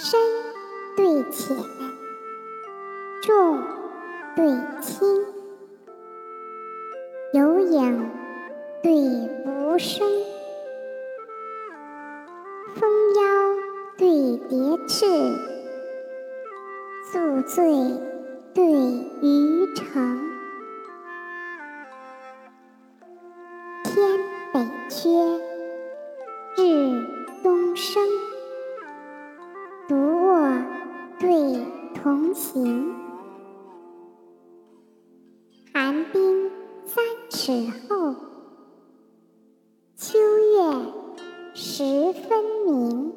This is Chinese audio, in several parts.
深对浅，重对轻，有影对无声，蜂腰对蝶翅，宿醉对渔城。天北缺，日东升。行，寒冰三尺厚，秋月十分明。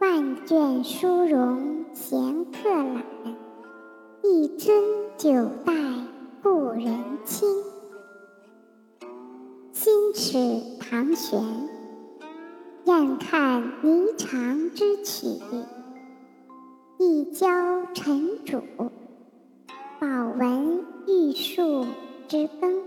万卷书容闲客懒，一樽酒待故人倾。心尺堂悬。愿看霓裳之曲，一交尘主；饱闻玉树之耕。